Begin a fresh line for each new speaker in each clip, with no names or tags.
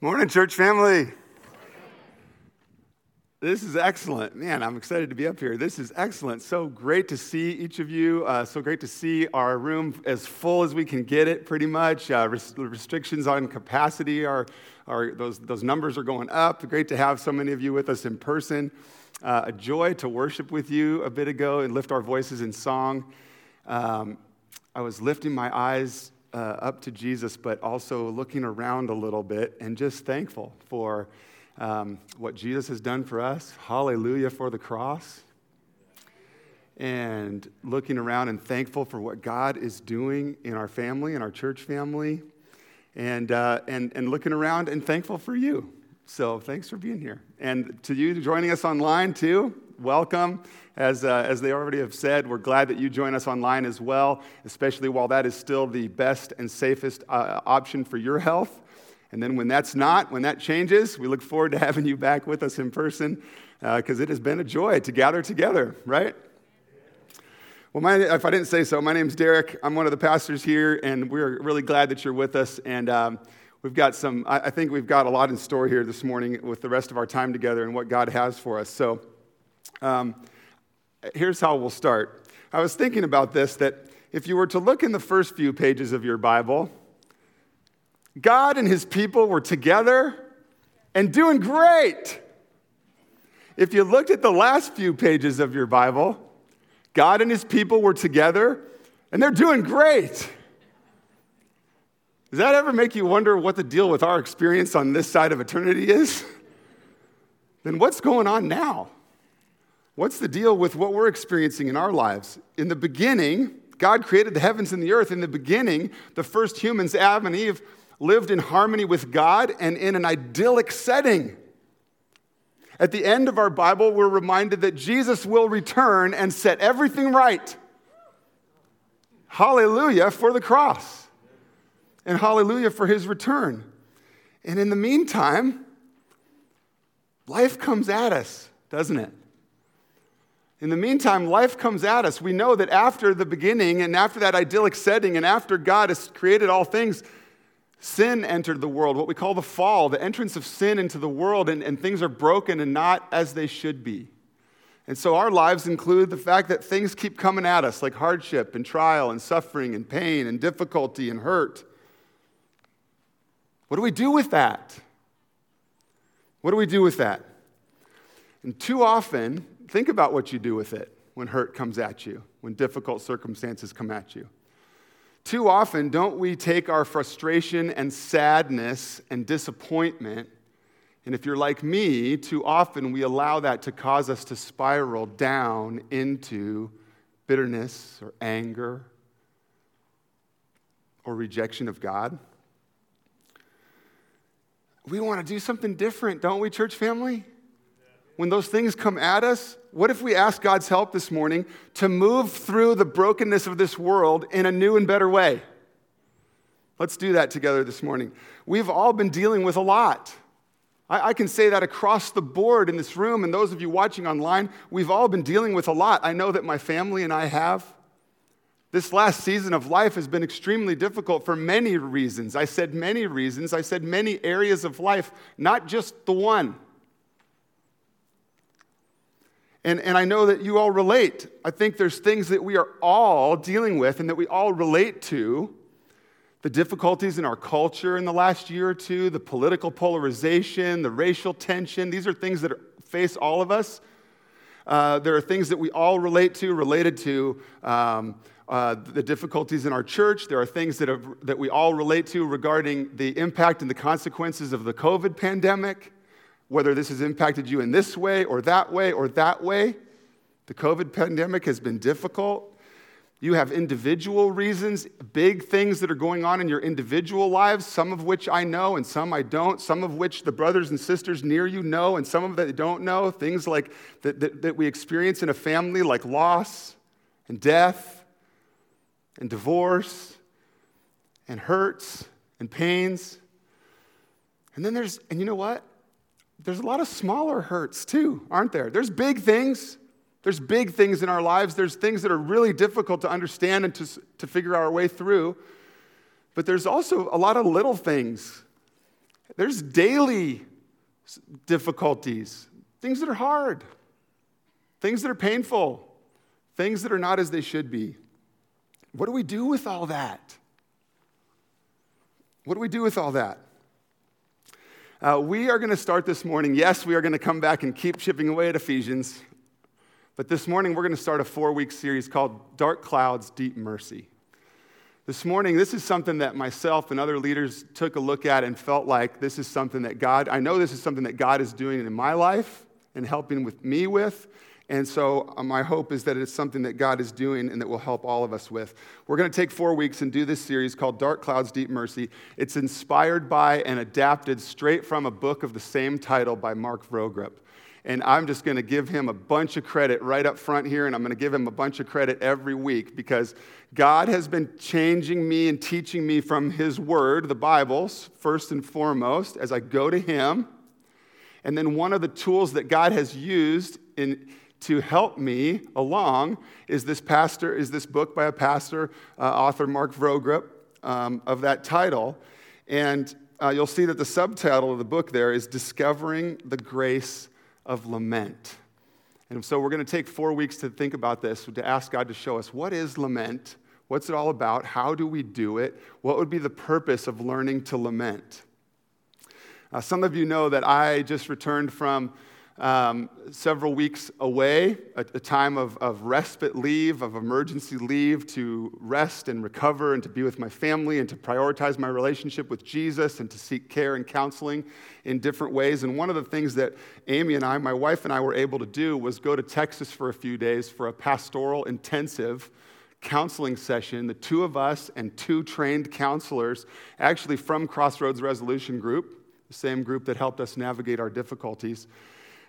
Morning, church family. This is excellent. Man, I'm excited to be up here. This is excellent. So great to see each of you. Uh, so great to see our room as full as we can get it, pretty much. Uh, res- restrictions on capacity are, are those, those numbers are going up. Great to have so many of you with us in person. Uh, a joy to worship with you a bit ago and lift our voices in song. Um, I was lifting my eyes uh, up to Jesus, but also looking around a little bit and just thankful for um, what Jesus has done for us. Hallelujah for the cross. And looking around and thankful for what God is doing in our family, in our church family, and, uh, and, and looking around and thankful for you. So thanks for being here. And to you joining us online too, welcome. As, uh, as they already have said, we're glad that you join us online as well, especially while that is still the best and safest uh, option for your health. And then when that's not, when that changes, we look forward to having you back with us in person because uh, it has been a joy to gather together, right? Well, my, if I didn't say so, my name's Derek. I'm one of the pastors here, and we're really glad that you're with us. And um, we've got some, I think we've got a lot in store here this morning with the rest of our time together and what God has for us. So, um, here's how we'll start. I was thinking about this that if you were to look in the first few pages of your Bible, God and his people were together and doing great. If you looked at the last few pages of your Bible, God and his people were together and they're doing great. Does that ever make you wonder what the deal with our experience on this side of eternity is? then what's going on now? What's the deal with what we're experiencing in our lives? In the beginning, God created the heavens and the earth. In the beginning, the first humans, Adam and Eve, lived in harmony with God and in an idyllic setting. At the end of our Bible, we're reminded that Jesus will return and set everything right. Hallelujah for the cross. And hallelujah for his return. And in the meantime, life comes at us, doesn't it? In the meantime, life comes at us. We know that after the beginning and after that idyllic setting and after God has created all things, sin entered the world, what we call the fall, the entrance of sin into the world, and, and things are broken and not as they should be. And so our lives include the fact that things keep coming at us, like hardship and trial and suffering and pain and difficulty and hurt. What do we do with that? What do we do with that? And too often, think about what you do with it when hurt comes at you, when difficult circumstances come at you. Too often, don't we take our frustration and sadness and disappointment, and if you're like me, too often we allow that to cause us to spiral down into bitterness or anger or rejection of God? We want to do something different, don't we, church family? When those things come at us, what if we ask God's help this morning to move through the brokenness of this world in a new and better way? Let's do that together this morning. We've all been dealing with a lot. I, I, can say that across the board in this room, and those of you watching online, we've all been dealing with a lot. I know that my family and I have. This last season of life has been extremely difficult for many reasons. I said many reasons. I said many areas of life, not just the one. And, and I know that you all relate. I think there's things that we are all dealing with and that we all relate to. The difficulties in our culture in the last year or two, the political polarization, the racial tension, these are things that face all of us. Uh, there are things that we all relate to, related to um, uh, the difficulties in our church. There are things that, have, that we all relate to regarding the impact and the consequences of the COVID pandemic whether this has impacted you in this way or that way or that way. The COVID pandemic has been difficult. You have individual reasons, big things that are going on in your individual lives, some of which I know and some I don't, some of which the brothers and sisters near you know and some of that they don't know. Things like that, that, that we experience in a family, like loss and death and divorce and hurts and pains. And then there's, and you know what? There's a lot of smaller hurts too, aren't there? There's big things. There's big things in our lives. There's things that are really difficult to understand and to, to figure our way through. But there's also a lot of little things there's daily difficulties, things that are hard, things that are painful, things that are not as they should be. What do we do with all that? What do we do with all that? Uh, we are going to start this morning. Yes, we are going to come back and keep chipping away at Ephesians. But this morning, we're going to start a four week series called Dark Clouds, Deep Mercy. This morning, this is something that myself and other leaders took a look at and felt like this is something that God, I know this is something that God is doing in my life and helping with me with. And so, uh, my hope is that it's something that God is doing and that will help all of us with. We're going to take four weeks and do this series called Dark Clouds, Deep Mercy. It's inspired by and adapted straight from a book of the same title by Mark Vroegop. And I'm just going to give him a bunch of credit right up front here, and I'm going to give him a bunch of credit every week because God has been changing me and teaching me from His Word, the Bibles, first and foremost, as I go to Him. And then one of the tools that God has used in to help me along is this pastor is this book by a pastor uh, author mark vroegop um, of that title. And uh, you'll see that the subtitle of the book there is discovering the grace of lament. And so we're going to take four weeks to think about this to ask god to show us what is lament what's it all about how do we do it what would be the purpose of learning to lament. Uh, some of you know that i just returned from um, several weeks away, a, a time of, of respite leave, of emergency leave to rest and recover and to be with my family and to prioritize my relationship with Jesus and to seek care and counseling in different ways. And one of the things that Amy and I, my wife and I, were able to do was go to Texas for a few days for a pastoral intensive counseling session. The two of us and two trained counselors, actually from Crossroads Resolution Group, the same group that helped us navigate our difficulties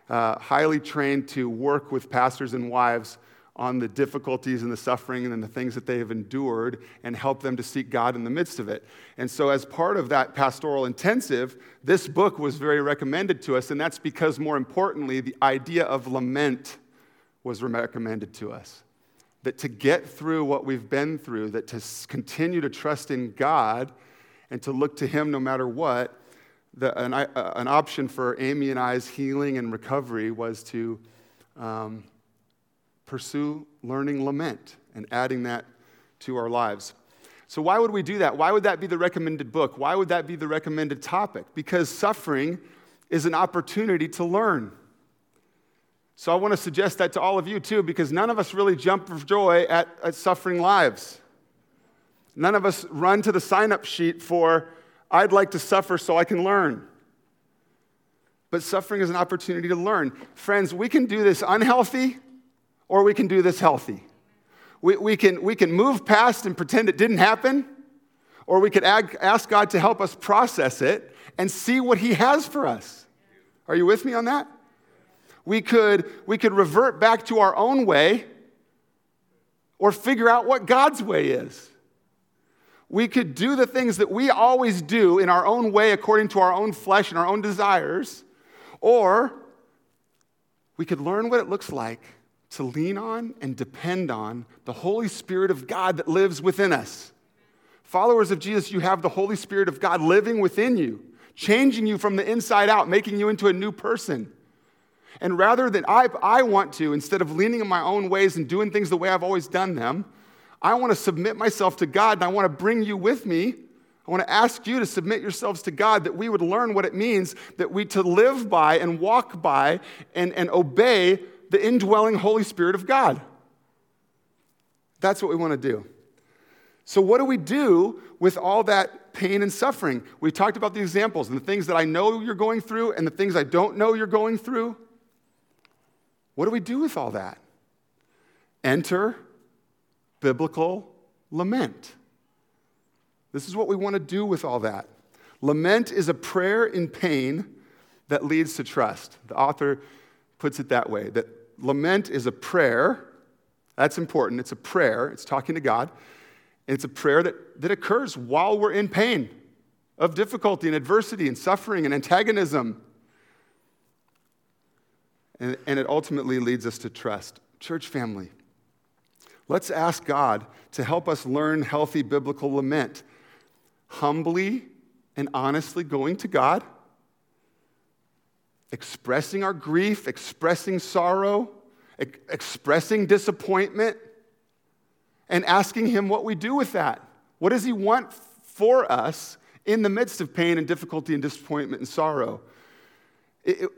uh, highly trained to work with pastors and wives on the difficulties and the suffering and the things that they have endured and help them to seek God in the midst of it. And so, as part of that pastoral intensive, this book was very recommended to us, and that's because, more importantly, the idea of lament was recommended to us. That to get through what we've been through, that to continue to trust in God and to look to Him no matter what, the, an, uh, an, option for Amy and I's healing and recovery was to um, pursue learning lament and adding that to our lives. So, why would we do that? Why would that be the recommended book? Why would that be the recommended topic? Because suffering is an opportunity to learn. So, I want to suggest that to all of you too, because none of us really jump for joy at, at suffering lives. None of us run to the sign up sheet for I'd like to suffer so I can learn. But suffering is an opportunity to learn. Friends, we can do this unhealthy or we can do this healthy. We, we, can, we can move past and pretend it didn't happen, or we could ag- ask God to help us process it and see what He has for us. Are you with me on that? We could, we could revert back to our own way or figure out what God's way is we could do the things that we always do in our own way according to our own flesh and our own desires, or we could learn what it looks like to lean on and depend on the Holy Spirit of God that lives within us. Followers of Jesus, you have the Holy Spirit of God living within you, changing you from the inside out, making you into a new person. And rather than I, I want to, instead of leaning in my own ways and doing things the way I've always done them, I want to submit myself to God and I want to bring you with me. I want to ask you to submit yourselves to God that we would learn what it means that we to live by and walk by and, and obey the indwelling Holy Spirit of God. That's what we want to do. So, what do we do with all that pain and suffering? We talked about the examples and the things that I know you're going through and the things I don't know you're going through. What do we do with all that? Enter biblical lament. This is what we want to do with all that. Lament is a prayer in pain that leads to trust. The author puts it that way that lament is a prayer. That's important. It's a prayer, it's talking to God. It's a prayer that, that occurs while we're in pain of difficulty and adversity and suffering and antagonism. And, and it ultimately leads us to trust. Church family, Let's ask God to help us learn healthy biblical lament. Humbly and honestly going to God expressing our grief, expressing sorrow, e- expressing disappointment, and asking Him what we do with that. What does He want for us in the midst of pain and difficulty and disappointment and sorrow? It, it,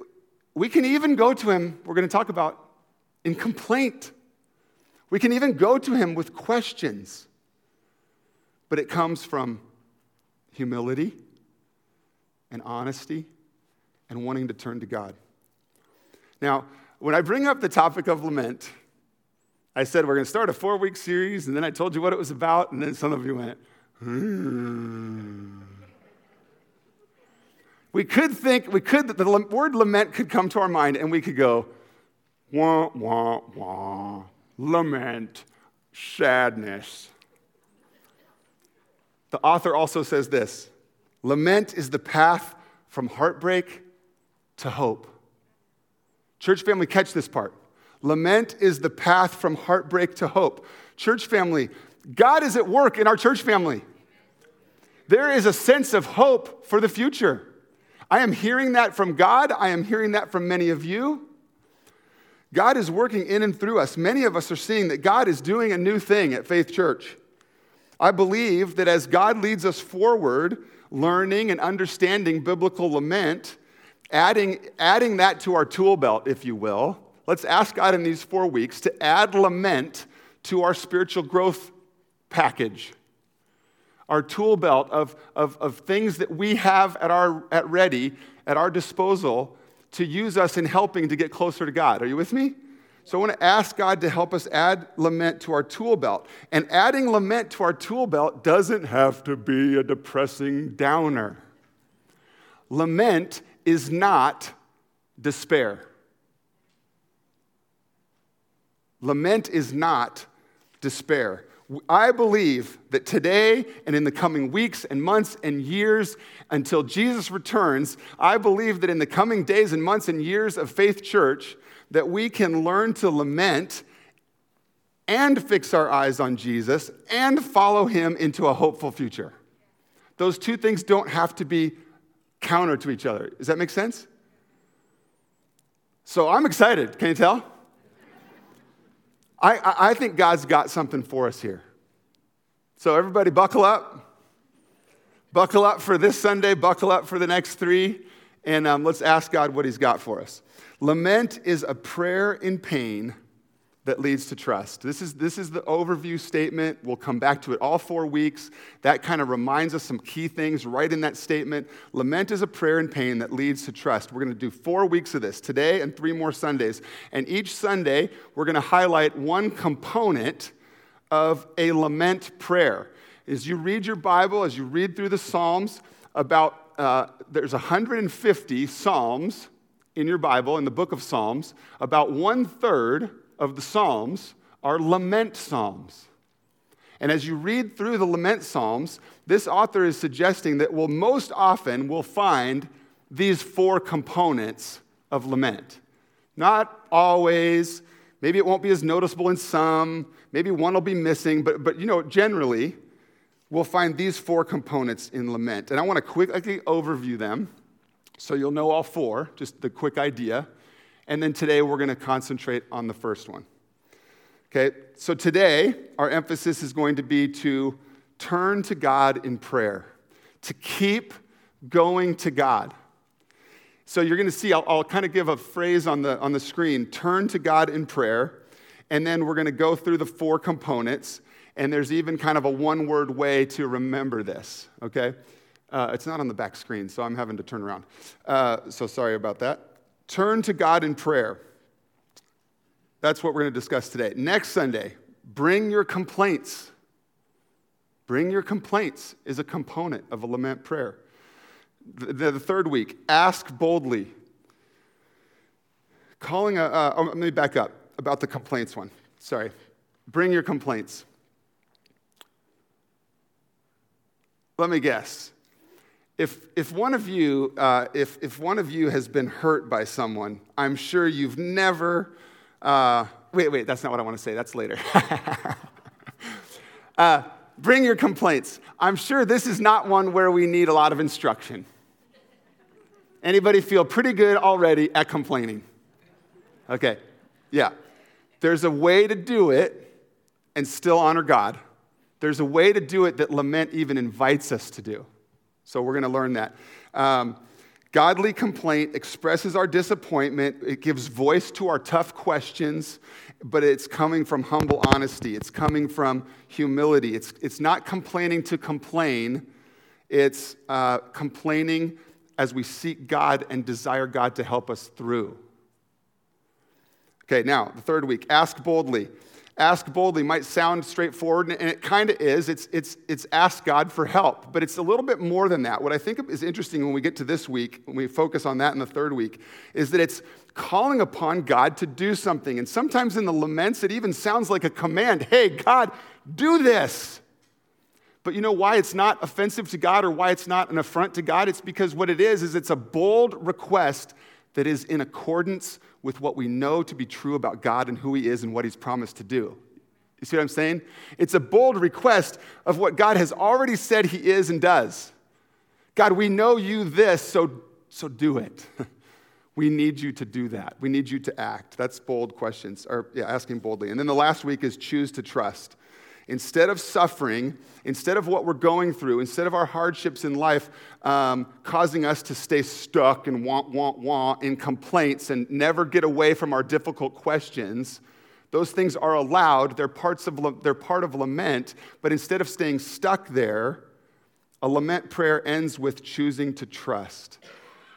we can even go to Him, we're going to talk about, in complaint. We can even go to Him with questions, but it comes from humility and honesty and wanting to turn to God. Now, when I bring up the topic of lament, I said we're going to start a four week series, and then I told you what it was about, and then some of you went, hmm. We could think, we could, the word lament could come to our mind, and we could go, wah, wah, wah, lament, sadness. The author also says this lament is the path from heartbreak to hope. Church family, catch this part. Lament is the path from heartbreak to hope. Church family, God is at work in our church family. There is a sense of hope for the future. I am hearing that from God. I am hearing that from many of you. God is working in and through us. Many of us are seeing that God is doing a new thing at Faith Church. I believe that as God leads us forward, learning and understanding biblical lament, adding, adding that to our tool belt, if you will, let's ask God in these four weeks to add lament to our spiritual growth package, our tool belt of, of, of things that we have at, our, at ready, at our disposal to use us in helping to get closer to God. Are you with me? So I want to ask God to help us add lament to our tool belt. And adding lament to our tool belt doesn't have to be a depressing downer. Lament is not despair. Lament is not despair. I believe that today and in the coming weeks and months and years until Jesus returns, I believe that in the coming days and months and years of Faith Church, that we can learn to lament and fix our eyes on Jesus and follow him into a hopeful future. Those two things don't have to be counter to each other. Does that make sense? So I'm excited. Can you tell? I, I think God's got something for us here. So, everybody, buckle up. Buckle up for this Sunday, buckle up for the next three, and um, let's ask God what He's got for us. Lament is a prayer in pain that leads to trust. This is, this is the overview statement. We'll come back to it all four weeks. That kind of reminds us some key things right in that statement. Lament is a prayer in pain that leads to trust. We're going to do four weeks of this today and three more Sundays. And each Sunday, we're going to highlight one component of a lament prayer. As you read your Bible, as you read through the Psalms, about uh, there's 150 Psalms in your Bible, in the book of Psalms, about one third of the Psalms are lament Psalms. And as you read through the lament Psalms, this author is suggesting that we'll most often we'll find these four components of lament. Not always, maybe it won't be as noticeable in some, maybe one will be missing, but, but you know, generally, we'll find these four components in lament. And I want to quickly overview them so you'll know all four, just the quick idea. And then today we're going to concentrate on the first one. Okay, so today our emphasis is going to be to turn to God in prayer, to keep going to God. So you're going to see, I'll, I'll kind of give a phrase on the, on the screen turn to God in prayer. And then we're going to go through the four components. And there's even kind of a one word way to remember this, okay? Uh, it's not on the back screen, so I'm having to turn around. Uh, so sorry about that. Turn to God in prayer. That's what we're going to discuss today. Next Sunday, bring your complaints. Bring your complaints is a component of a lament prayer. The, the third week, ask boldly. Calling a, uh, oh, let me back up about the complaints one. Sorry. Bring your complaints. Let me guess. If, if, one of you, uh, if, if one of you has been hurt by someone, I'm sure you've never, uh, wait, wait, that's not what I want to say, that's later. uh, bring your complaints. I'm sure this is not one where we need a lot of instruction. Anybody feel pretty good already at complaining? Okay, yeah. There's a way to do it and still honor God. There's a way to do it that lament even invites us to do. So we're going to learn that. Um, godly complaint expresses our disappointment, it gives voice to our tough questions, but it's coming from humble honesty. It's coming from humility. It's, it's not complaining to complain, it's uh, complaining as we seek God and desire God to help us through. Okay, now, the third week ask boldly. Ask boldly might sound straightforward, and it kind of is. It's, it's, it's ask God for help, but it's a little bit more than that. What I think is interesting when we get to this week, when we focus on that in the third week, is that it's calling upon God to do something. And sometimes in the laments, it even sounds like a command Hey, God, do this. But you know why it's not offensive to God or why it's not an affront to God? It's because what it is, is it's a bold request that is in accordance with what we know to be true about God and who He is and what He's promised to do. You see what I'm saying? It's a bold request of what God has already said He is and does. God, we know you this, so, so do it. we need you to do that. We need you to act. That's bold questions, or yeah, asking boldly. And then the last week is choose to trust. Instead of suffering, instead of what we're going through, instead of our hardships in life um, causing us to stay stuck and want, want, want in complaints and never get away from our difficult questions, those things are allowed. They're, parts of, they're part of lament. But instead of staying stuck there, a lament prayer ends with choosing to trust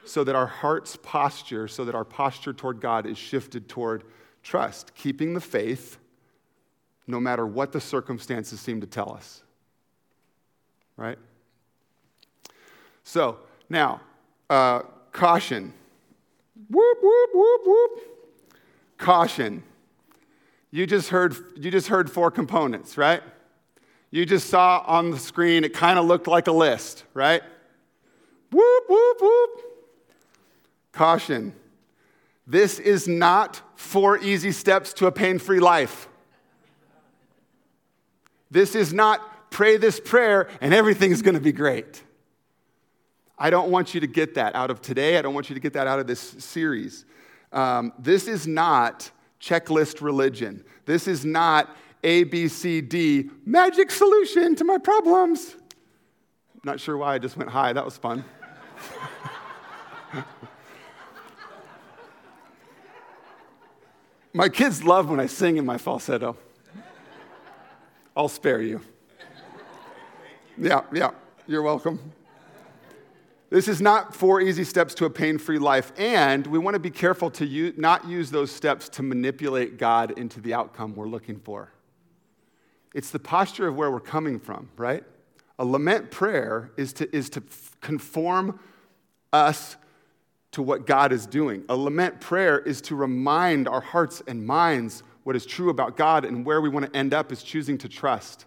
so that our heart's posture, so that our posture toward God is shifted toward trust, keeping the faith no matter what the circumstances seem to tell us. Right? So, now, uh, caution. Whoop, whoop, whoop, whoop. Caution. You just heard, you just heard four components, right? You just saw on the screen, it kind of looked like a list, right? Whoop, whoop, whoop. Caution. This is not four easy steps to a pain free life. This is not pray this prayer and everything's going to be great. I don't want you to get that out of today. I don't want you to get that out of this series. Um, this is not checklist religion. This is not A, B, C, D, magic solution to my problems. Not sure why I just went high. That was fun. my kids love when I sing in my falsetto. I'll spare you. Yeah, yeah, you're welcome. This is not four easy steps to a pain free life, and we want to be careful to not use those steps to manipulate God into the outcome we're looking for. It's the posture of where we're coming from, right? A lament prayer is to, is to conform us to what God is doing. A lament prayer is to remind our hearts and minds what is true about God and where we want to end up is choosing to trust.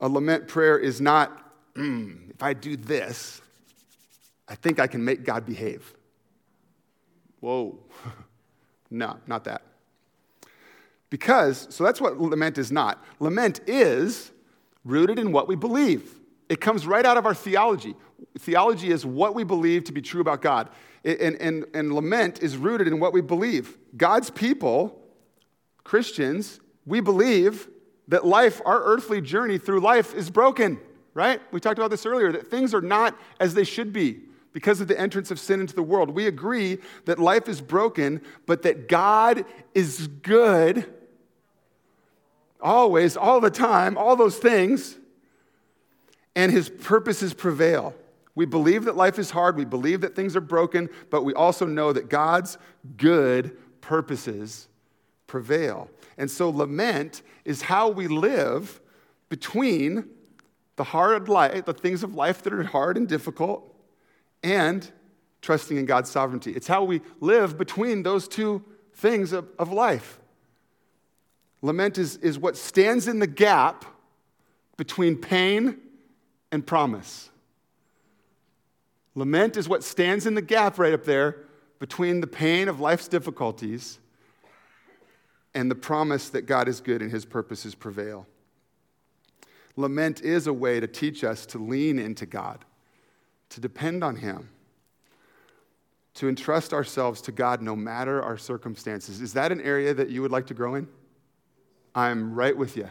A lament prayer is not, mm, if I do this, I think I can make God behave. Whoa. no, not that. Because, so that's what lament is not. Lament is rooted in what we believe. It comes right out of our theology. Theology is what we believe to be true about God. And, and, and lament is rooted in what we believe. God's people Christians, we believe that life, our earthly journey through life, is broken, right? We talked about this earlier, that things are not as they should be because of the entrance of sin into the world. We agree that life is broken, but that God is good always, all the time, all those things, and his purposes prevail. We believe that life is hard, we believe that things are broken, but we also know that God's good purposes prevail. And so lament is how we live between the hard life, the things of life that are hard and difficult, and trusting in God's sovereignty. It's how we live between those two things of, of life. Lament is, is what stands in the gap between pain and promise. Lament is what stands in the gap right up there between the pain of life's difficulties and the promise that God is good and his purposes prevail. Lament is a way to teach us to lean into God, to depend on him. to entrust ourselves to God no matter our circumstances. Is that an area that you would like to grow in? I'm right with you.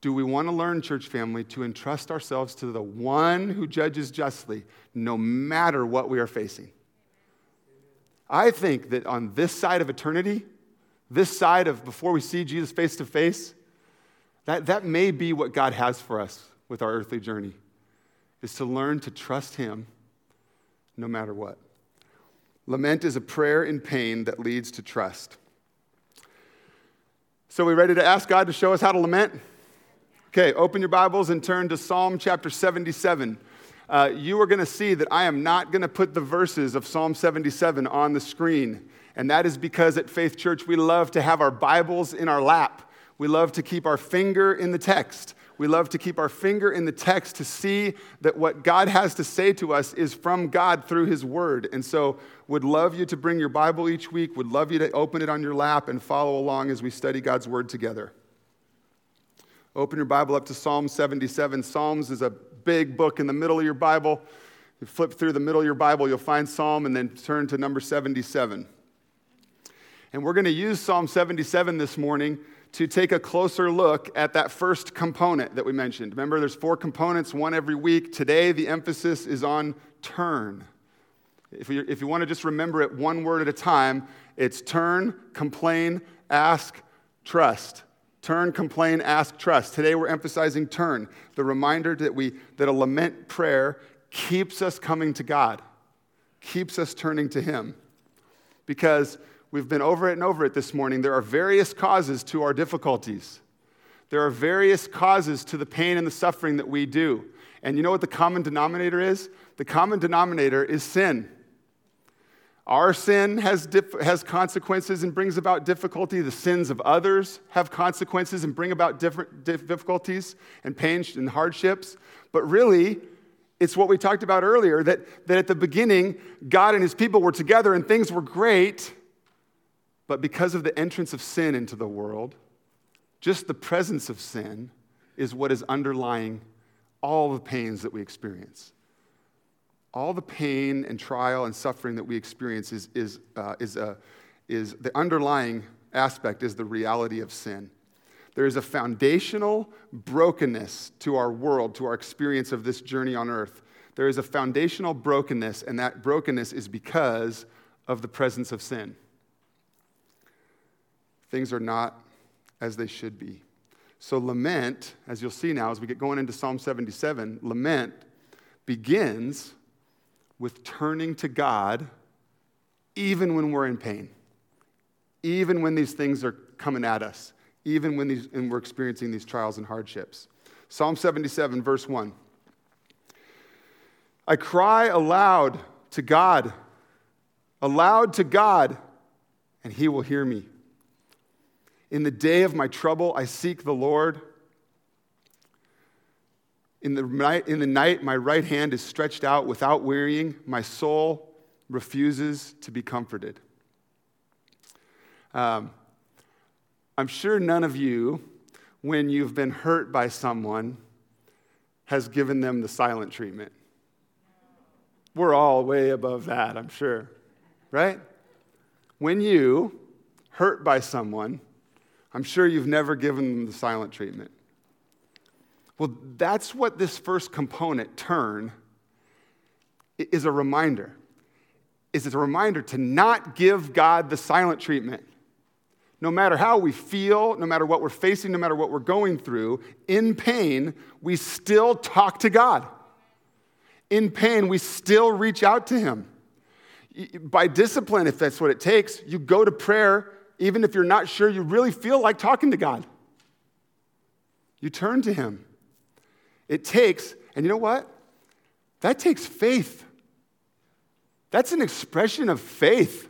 Do we want to learn, church family, to entrust ourselves to the one who judges justly no matter what we are facing? I think that on this side of eternity, this side of before we see Jesus face to face, that, that may be what God has for us with our earthly journey, is to learn to trust Him no matter what. Lament is a prayer in pain that leads to trust. So, we ready to ask God to show us how to lament? Okay, open your Bibles and turn to Psalm chapter 77. Uh, you are going to see that I am not going to put the verses of Psalm 77 on the screen. And that is because at Faith Church, we love to have our Bibles in our lap. We love to keep our finger in the text. We love to keep our finger in the text to see that what God has to say to us is from God through His Word. And so, would love you to bring your Bible each week, would love you to open it on your lap and follow along as we study God's Word together. Open your Bible up to Psalm 77. Psalms is a big book in the middle of your Bible. You flip through the middle of your Bible, you'll find Psalm and then turn to number 77. And we're going to use Psalm 77 this morning to take a closer look at that first component that we mentioned. Remember, there's four components, one every week. Today, the emphasis is on turn. If you, if you want to just remember it one word at a time, it's turn, complain, ask, trust. Turn, complain, ask, trust. Today we're emphasizing turn, the reminder that, we, that a lament prayer keeps us coming to God, keeps us turning to Him. Because We've been over it and over it this morning. There are various causes to our difficulties. There are various causes to the pain and the suffering that we do. And you know what the common denominator is? The common denominator is sin. Our sin has, dif- has consequences and brings about difficulty. The sins of others have consequences and bring about different difficulties and pains and hardships. But really, it's what we talked about earlier that, that at the beginning, God and his people were together and things were great. But because of the entrance of sin into the world, just the presence of sin is what is underlying all the pains that we experience. All the pain and trial and suffering that we experience is, is, uh, is, uh, is the underlying aspect is the reality of sin. There is a foundational brokenness to our world, to our experience of this journey on earth. There is a foundational brokenness, and that brokenness is because of the presence of sin things are not as they should be. So, lament, as you'll see now as we get going into Psalm 77, lament begins with turning to God even when we're in pain, even when these things are coming at us, even when these, and we're experiencing these trials and hardships. Psalm 77, verse 1. I cry aloud to God, aloud to God, and he will hear me. In the day of my trouble, I seek the Lord. In the, night, in the night, my right hand is stretched out without wearying. My soul refuses to be comforted. Um, I'm sure none of you, when you've been hurt by someone, has given them the silent treatment. We're all way above that, I'm sure, right? When you hurt by someone, I'm sure you've never given them the silent treatment. Well, that's what this first component, turn, is a reminder. Is it's a reminder to not give God the silent treatment. No matter how we feel, no matter what we're facing, no matter what we're going through, in pain, we still talk to God. In pain, we still reach out to Him. By discipline, if that's what it takes, you go to prayer even if you're not sure you really feel like talking to God. You turn to Him. It takes, and you know what? That takes faith. That's an expression of faith.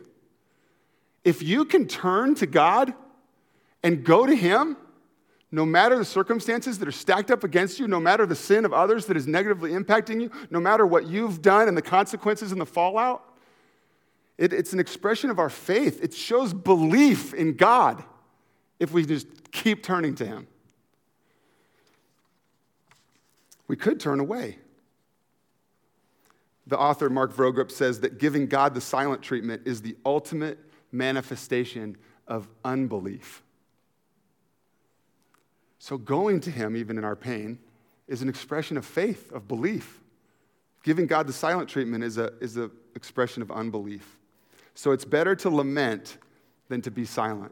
If you can turn to God and go to Him, no matter the circumstances that are stacked up against you, no matter the sin of others that is negatively impacting you, no matter what you've done and the consequences and the fallout, it, it's an expression of our faith. It shows belief in God if we just keep turning to Him. We could turn away. the author Mark Vroegop says that giving God the silent treatment is the ultimate manifestation of unbelief. So, going to Him, even in our pain, is an expression of faith, of belief. Giving God the silent treatment is an is a expression of unbelief. So, it's better to lament than to be silent.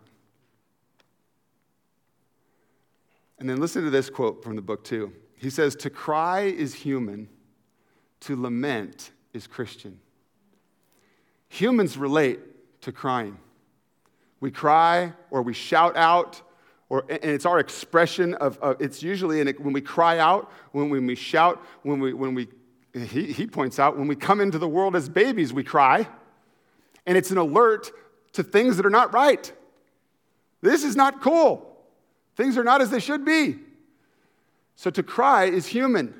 And then listen to this quote from the book, too. He says, To cry is human, to lament is Christian. Humans relate to crying. We cry or we shout out, or, and it's our expression of, of it's usually in, when we cry out, when, when we shout, when we, when we he, he points out, when we come into the world as babies, we cry. And it's an alert to things that are not right. This is not cool. Things are not as they should be. So to cry is human.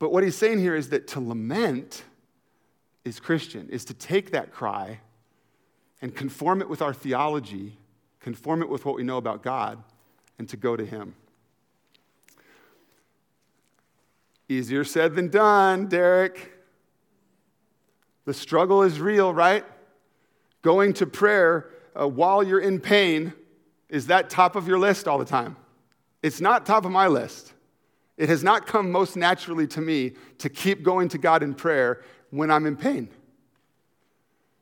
But what he's saying here is that to lament is Christian, is to take that cry and conform it with our theology, conform it with what we know about God, and to go to Him. Easier said than done, Derek. The struggle is real, right? Going to prayer uh, while you're in pain, is that top of your list all the time? It's not top of my list. It has not come most naturally to me to keep going to God in prayer when I'm in pain.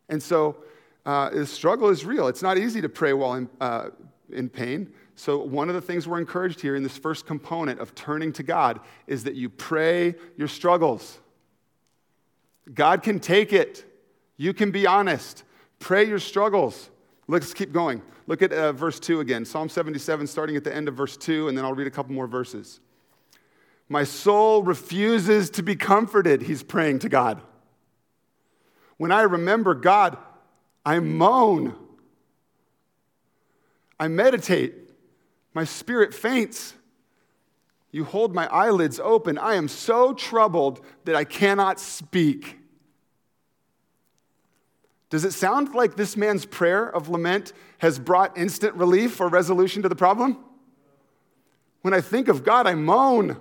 And so uh, the struggle is real. It's not easy to pray while in, uh, in pain. So, one of the things we're encouraged here in this first component of turning to God is that you pray your struggles. God can take it. You can be honest. Pray your struggles. Let's keep going. Look at uh, verse 2 again. Psalm 77, starting at the end of verse 2, and then I'll read a couple more verses. My soul refuses to be comforted, he's praying to God. When I remember God, I moan. I meditate. My spirit faints. You hold my eyelids open. I am so troubled that I cannot speak. Does it sound like this man's prayer of lament has brought instant relief or resolution to the problem? When I think of God, I moan.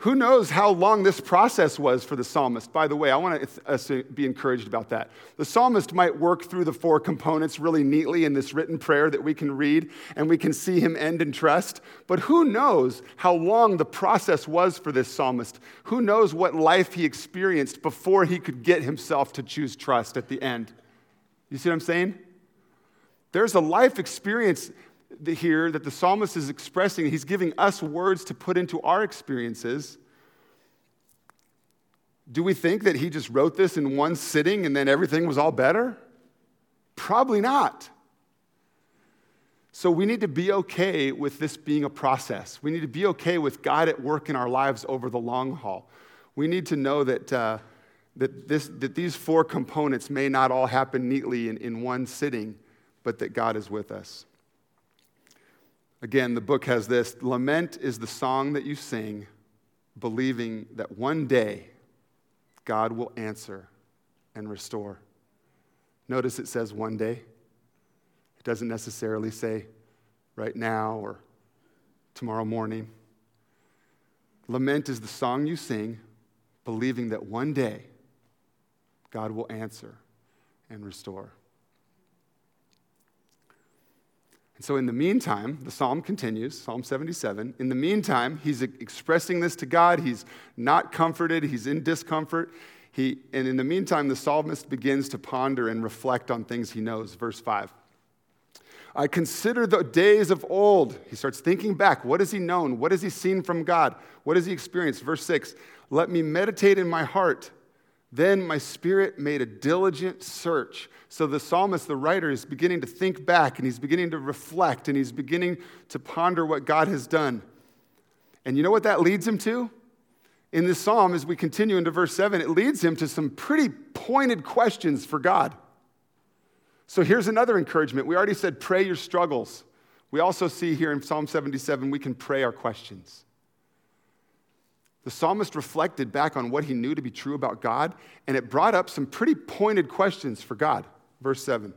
Who knows how long this process was for the psalmist? By the way, I want us to be encouraged about that. The psalmist might work through the four components really neatly in this written prayer that we can read and we can see him end in trust. But who knows how long the process was for this psalmist? Who knows what life he experienced before he could get himself to choose trust at the end? You see what I'm saying? There's a life experience here that the psalmist is expressing. He's giving us words to put into our experiences. Do we think that he just wrote this in one sitting and then everything was all better? Probably not. So we need to be okay with this being a process. We need to be okay with God at work in our lives over the long haul. We need to know that, uh, that, this, that these four components may not all happen neatly in, in one sitting, but that God is with us. Again, the book has this Lament is the song that you sing, believing that one day God will answer and restore. Notice it says one day. It doesn't necessarily say right now or tomorrow morning. Lament is the song you sing, believing that one day God will answer and restore. And so, in the meantime, the psalm continues, Psalm 77. In the meantime, he's expressing this to God. He's not comforted, he's in discomfort. He, and in the meantime, the psalmist begins to ponder and reflect on things he knows. Verse 5. I consider the days of old. He starts thinking back. What has he known? What has he seen from God? What has he experienced? Verse 6 Let me meditate in my heart then my spirit made a diligent search. So the psalmist, the writer, is beginning to think back and he's beginning to reflect and he's beginning to ponder what God has done. And you know what that leads him to? In this psalm, as we continue into verse 7, it leads him to some pretty pointed questions for God. So here's another encouragement. We already said, pray your struggles. We also see here in Psalm 77, we can pray our questions. The psalmist reflected back on what he knew to be true about God, and it brought up some pretty pointed questions for God. Verse 7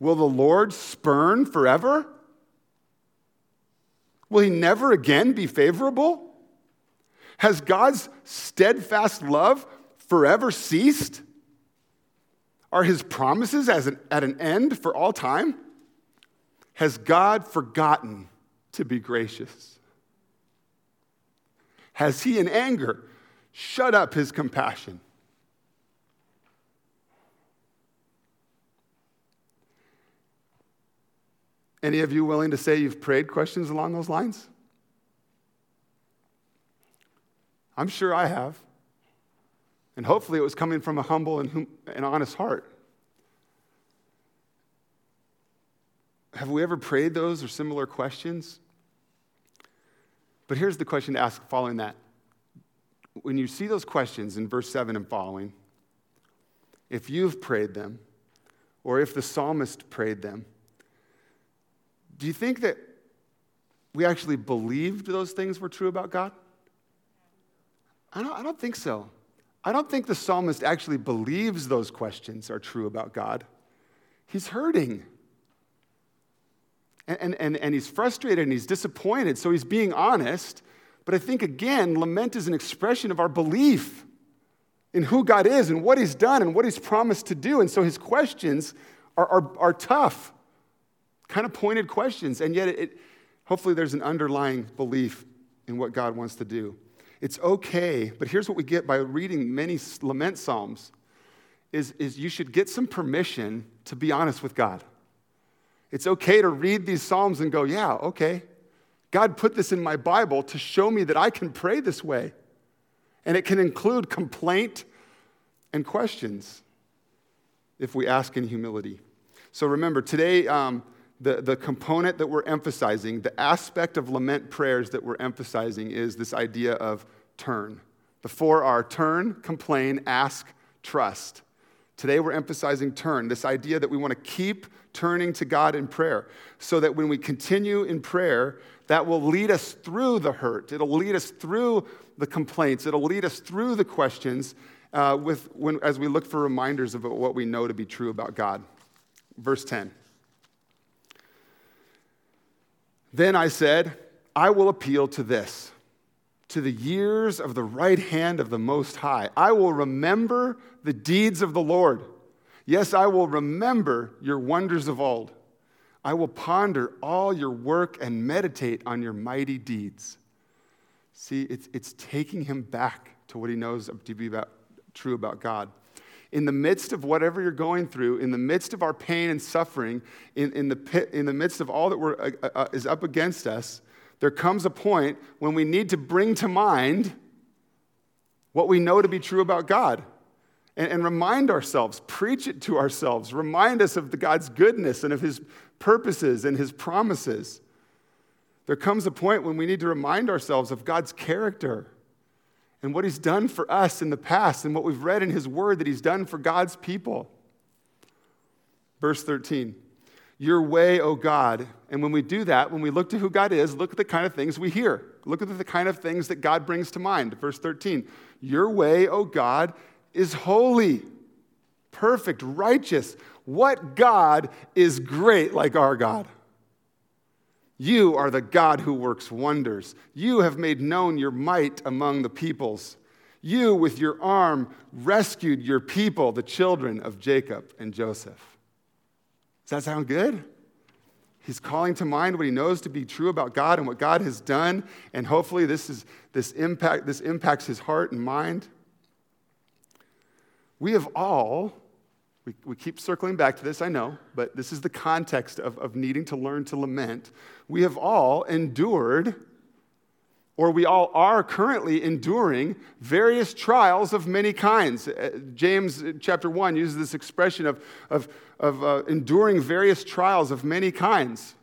Will the Lord spurn forever? Will he never again be favorable? Has God's steadfast love forever ceased? Are his promises an, at an end for all time? Has God forgotten to be gracious? Has he in anger shut up his compassion? Any of you willing to say you've prayed questions along those lines? I'm sure I have. And hopefully it was coming from a humble and, hum- and honest heart. Have we ever prayed those or similar questions? But here's the question to ask following that. When you see those questions in verse 7 and following, if you've prayed them, or if the psalmist prayed them, do you think that we actually believed those things were true about God? I don't, I don't think so. I don't think the psalmist actually believes those questions are true about God. He's hurting. And, and, and he's frustrated and he's disappointed, so he's being honest. But I think, again, lament is an expression of our belief in who God is and what he's done and what he's promised to do. And so his questions are, are, are tough kind of pointed questions, and yet it, hopefully there's an underlying belief in what God wants to do. It's okay, but here's what we get by reading many lament psalms is, is you should get some permission to be honest with God. It's okay to read these psalms and go, yeah, okay. God put this in my Bible to show me that I can pray this way. And it can include complaint and questions if we ask in humility. So remember, today, um, the, the component that we're emphasizing, the aspect of lament prayers that we're emphasizing is this idea of turn. The four are turn, complain, ask, trust. Today we're emphasizing turn, this idea that we want to keep turning to God in prayer so that when we continue in prayer, that will lead us through the hurt. It'll lead us through the complaints. It'll lead us through the questions uh, with, when, as we look for reminders of what we know to be true about God. Verse 10. Then I said, I will appeal to this, to the years of the right hand of the Most High. I will remember the deeds of the Lord. Yes, I will remember your wonders of old. I will ponder all your work and meditate on your mighty deeds. See, it's, it's taking him back to what he knows to be about, true about God in the midst of whatever you're going through, in the midst of our pain and suffering, in, in, the, pit, in the midst of all that we're, uh, uh, uh, is up against us, there comes a point when we need to bring to mind what we know to be true about God and, and remind ourselves, preach it to ourselves, remind us of the God's goodness and of His purposes and His promises. There comes a point when we need to remind ourselves of God's character and what he's done for us in the past and what we've read in his word that he's done for God's people. Verse 13, your way, O God. And when we do that, when we look to who God is, look at the kind of things we hear. Look at the kind of things that God brings to mind. Verse 13, your way, O God, is holy, perfect, righteous. What God is great like our God? You are the God who works wonders. You have made known your might among the peoples. You, with your arm, rescued your people, the children of Jacob and Joseph. Does that sound good? He's calling to mind what he knows to be true about God and what God has done, and hopefully this, is, this, impact, this impacts his heart and mind. We have all we, we keep circling back to this, I know, but this is the context of, of needing to learn to lament. We have all endured, or we all are currently enduring, various trials of many kinds. Uh, James chapter 1 uses this expression of, of, of uh, enduring various trials of many kinds.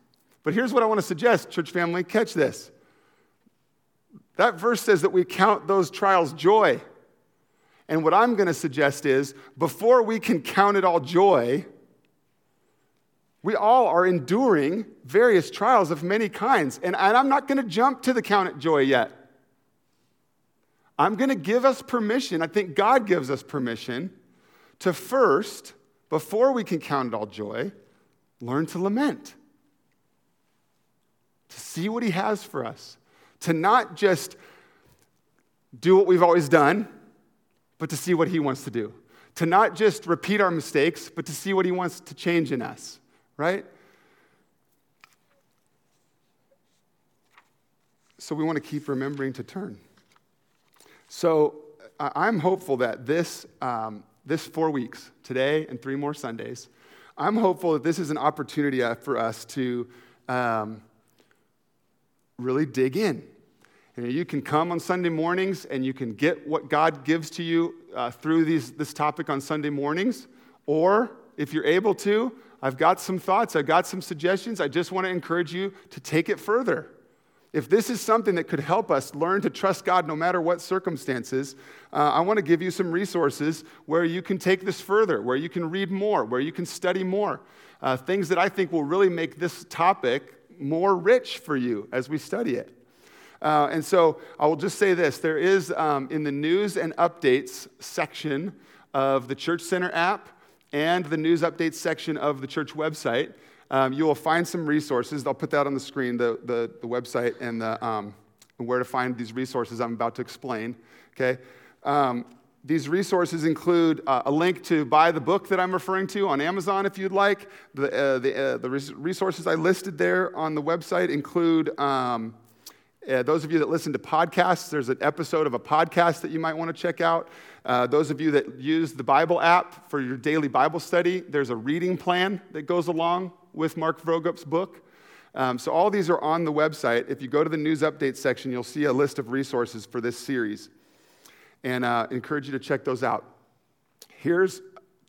But here's what I want to suggest, church family catch this. That verse says that we count those trials joy. And what I'm going to suggest is before we can count it all joy, we all are enduring various trials of many kinds. And, I'm not going to jump to the count it joy yet. I'm going to give us permission, I think God gives us permission to first, before we can count it all joy, learn to lament, to see what He has for us, to not just do what we've always done, but to see what He wants to do. To not just repeat our mistakes, but to see what He wants to change in us, right? So we want to keep remembering to turn. So I'm hopeful that this, um, this four weeks, today and three more Sundays, I'm hopeful that this is an opportunity uh, for us to um, really dig in. You can come on Sunday mornings and you can get what God gives to you uh, through these, this topic on Sunday mornings. Or if you're able to, I've got some thoughts, I've got some suggestions. I just want to encourage you to take it further. If this is something that could help us learn to trust God no matter what circumstances, uh, I want to give you some resources where you can take this further, where you can read more, where you can study more. Uh, things that I think will really make this topic more rich for you as we study it. Uh, and so I will just say this there is um, in the news and updates section of the Church Center app and the news updates section of the church website um, you will find some resources. I'll put that on the screen, the, the, the website and the, um, where to find these resources I'm about to explain. Okay? Um, these resources include uh, a link to buy the book that I'm referring to on Amazon if you'd like. The, uh, the, uh, the resources I listed there on the website include um, uh, those of you that listen to podcasts, there's an episode of a podcast that you might want to check out. Uh, those of you that use the Bible app for your daily Bible study, there's a reading plan that goes along with Mark Vroegop's book. Um, so all these are on the website. If you go to the news update section, you'll see a list of resources for this series. And uh, encourage you to check those out. Here's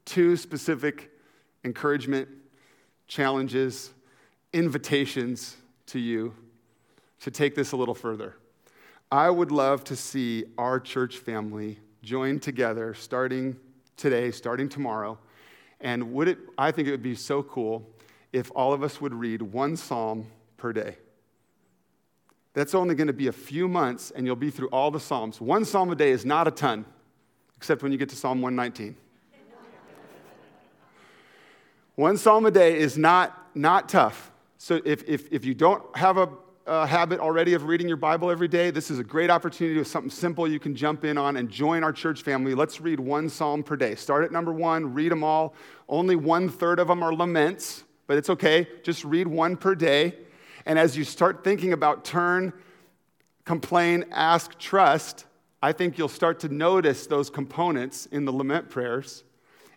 two specific encouragement, challenges, invitations to you to take this a little further. I would love to see our church family join together starting today, starting tomorrow. And would it, I think it would be so cool if all of us would read one psalm per day. That's only going to be a few months, and you'll be through all the Psalms. One psalm a day is not a ton, except when you get to Psalm 119. One psalm a day is not, not tough. So if, if, if you don't have a, a habit already of reading your Bible every day, this is a great opportunity with something simple you can jump in on and join our church family. Let's read one psalm per day. Start at number one, read them all. Only one third of them are laments but it's okay. Just read one per day. And as you start thinking about turn, complain, ask, trust, I think you'll start to notice those components in the lament prayers.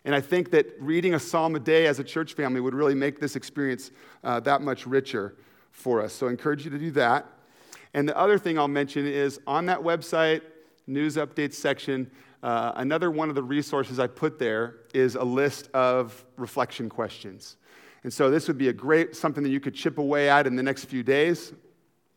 And I think that reading a psalm a day as a church family would really make this experience uh, that much richer for us. So I encourage you to do that. And the other thing I'll mention is on that website, news updates section, uh, another one of the resources I put there is a list of reflection questions. And so this would be a great something that you could chip away at in the next few days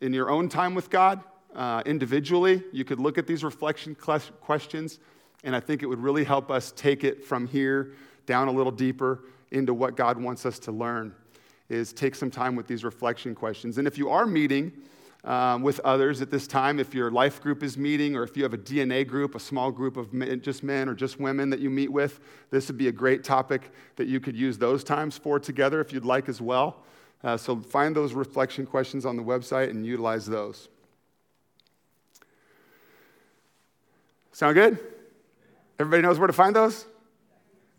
in your own time with God. Uh, individually, you could look at these reflection questions, and I think it would really help us take it from here down a little deeper into what God wants us to learn. Is take some time with these reflection questions. And if you are meeting, um, with others at this time. If your life group is meeting, or if you have a DNA group, a small group of men, just men or just women that you meet with, this would be a great topic that you could use those times for together if you'd like as well. Uh, so find those reflection questions on the website and utilize those. Sound good? Everybody knows where to find those?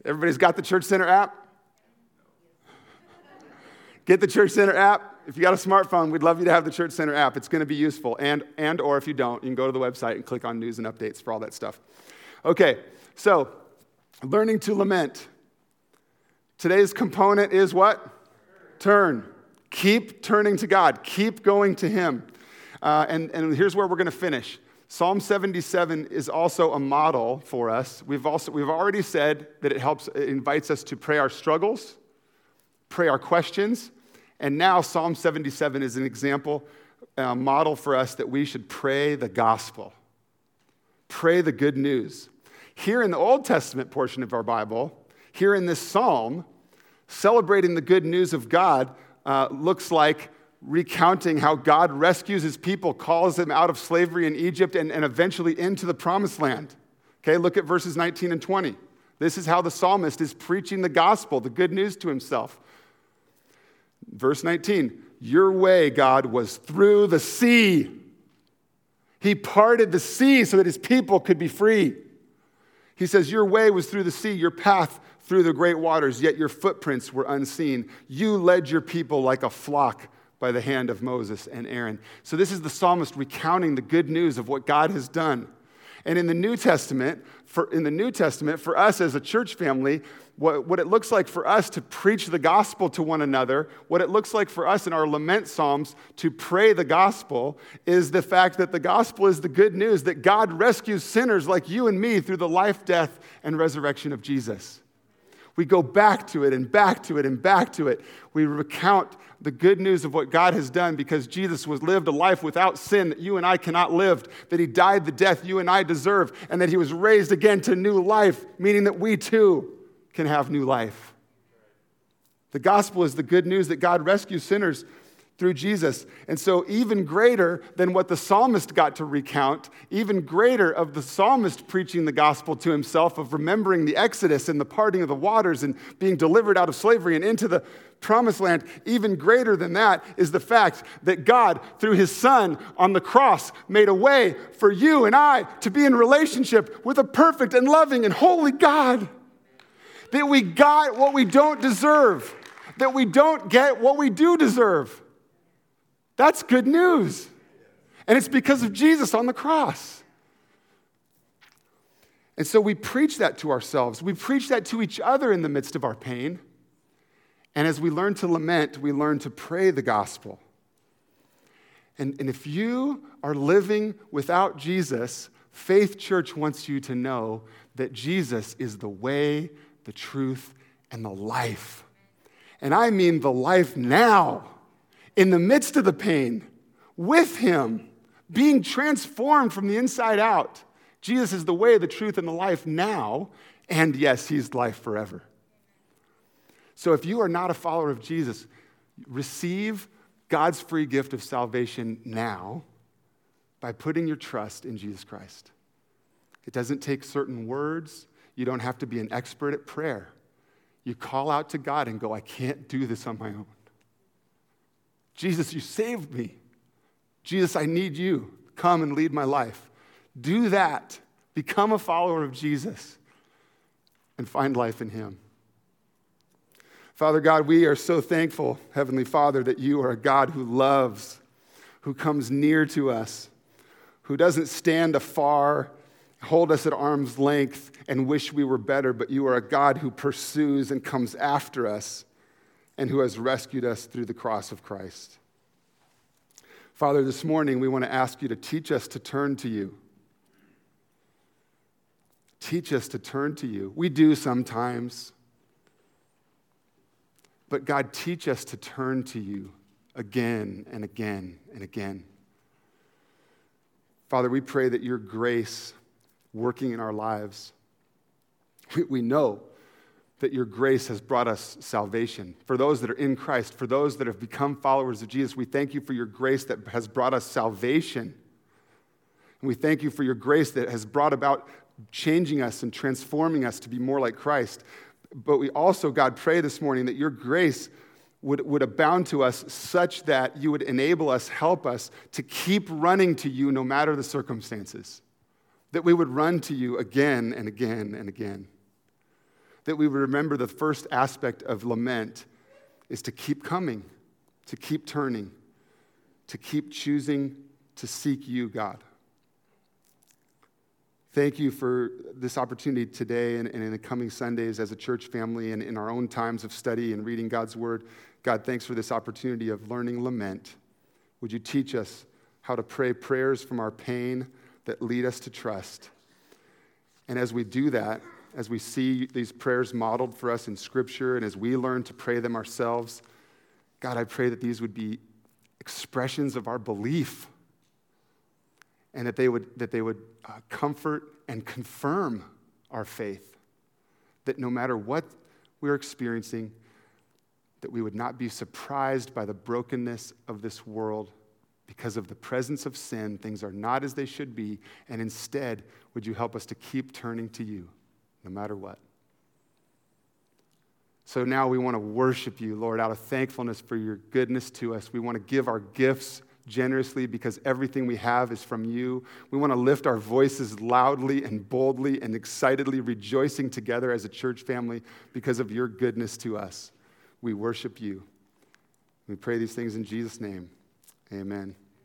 Everybody's got the Church Center app? Get the Church Center app if you got a smartphone, we'd love you to have the Church Center app. It's going to be useful. And, and or if you don't, you can go to the website and click on news and updates for all that stuff. Okay, so learning to lament. Today's component is what? Turn. Keep turning to God. Keep going to Him. Uh, and, and here's where we're going to finish. Psalm 77 is also a model for us. We've, also, we've already said that it helps, it invites us to pray our struggles, pray our questions, and now Psalm 77 is an example, a model for us that we should pray the gospel, pray the good news. Here in the Old Testament portion of our Bible, here in this psalm, celebrating the good news of God uh, looks like recounting how God rescues his people, calls them out of slavery in Egypt, and, and eventually into the promised land. Okay, look at verses 19 and 20. This is how the psalmist is preaching the gospel, the good news to himself. Verse 19, your way, God, was through the sea. He parted the sea so that his people could be free. He says, Your way was through the sea, your path through the great waters, yet your footprints were unseen. You led your people like a flock by the hand of Moses and Aaron. So, this is the psalmist recounting the good news of what God has done. And in the New Testament, for, in the New Testament, for us as a church family, what, what it looks like for us to preach the gospel to one another, what it looks like for us in our lament psalms to pray the gospel, is the fact that the gospel is the good news that God rescues sinners like you and me through the life, death, and resurrection of Jesus. We go back to it and back to it and back to it. We recount the good news of what God has done because Jesus was lived a life without sin that you and I cannot live, that he died the death you and I deserve, and that he was raised again to new life, meaning that we too can have new life. The gospel is the good news that God rescues sinners through Jesus. And so, even greater than what the psalmist got to recount, even greater of the psalmist preaching the gospel to himself, of remembering the Exodus and the parting of the waters and being delivered out of slavery and into the promised land, even greater than that is the fact that God, through his Son on the cross, made a way for you and I to be in relationship with a perfect and loving and holy God. That we got what we don't deserve, that we don't get what we do deserve. That's good news. And it's because of Jesus on the cross. And so we preach that to ourselves. We preach that to each other in the midst of our pain. And as we learn to lament, we learn to pray the gospel. And, and if you are living without Jesus, Faith Church wants you to know that Jesus is the way, the truth, and the life. And I mean the life now in the midst of the pain, with Him, being transformed from the inside out. Jesus is the way, the truth, and the life now, and yes, He's life forever. So if you are not a follower of Jesus, receive God's free gift of salvation now by putting your trust in Jesus Christ. It doesn't take certain words, you don't have to be an expert at prayer. You call out to God and go, I can't do this on my own. Jesus, you saved me. Jesus, I need you. Come and lead my life. Do that. Become a follower of Jesus and find life in him. Father God, we are so thankful, Heavenly Father, that you are a God who loves, who comes near to us, who doesn't stand afar, hold us at arm's length, and wish we were better, but you are a God who pursues and comes after us and who has rescued us through the cross of Christ. Father, this morning we want to ask you to teach us to turn to you. Teach us to turn to you. We do sometimes. But God, teach us to turn to you again and again and again. Father, we pray that your grace working in our lives, we, we know that your grace has brought us salvation. For those that are in Christ, for those that have become followers of Jesus, we thank you for your grace that has brought us salvation. And we thank you for your grace that has brought about changing us and transforming us to be more like Christ. But we also, God, pray this morning that your grace would, would abound to us such that you would enable us, help us to keep running to you no matter the circumstances. That we would run to you again and again and again that we would remember the first aspect of lament is to keep coming, to keep turning, to keep choosing to seek you, God. Thank you for this opportunity today and, and, in the coming Sundays as a church family and in our own times of study and reading God's word. God, thanks for this opportunity of learning lament. Would you teach us how to pray prayers from our pain that lead us to trust? And as we do that, as we see these prayers modeled for us in Scripture and as we learn to pray them ourselves, God, I pray that these would be expressions of our belief and that they would, that they would uh, comfort and confirm our faith. That no matter what we're experiencing, that we would not be surprised by the brokenness of this world because of the presence of sin, things are not as they should be. And instead, would you help us to keep turning to you, no matter what? So now we want to worship you, Lord, out of thankfulness for your goodness to us. We want to give our gifts generously because everything we have is from you. We want to lift our voices loudly and boldly and excitedly, rejoicing together as a church family because of your goodness to us. We worship you. We pray these things in Jesus' name. Amen.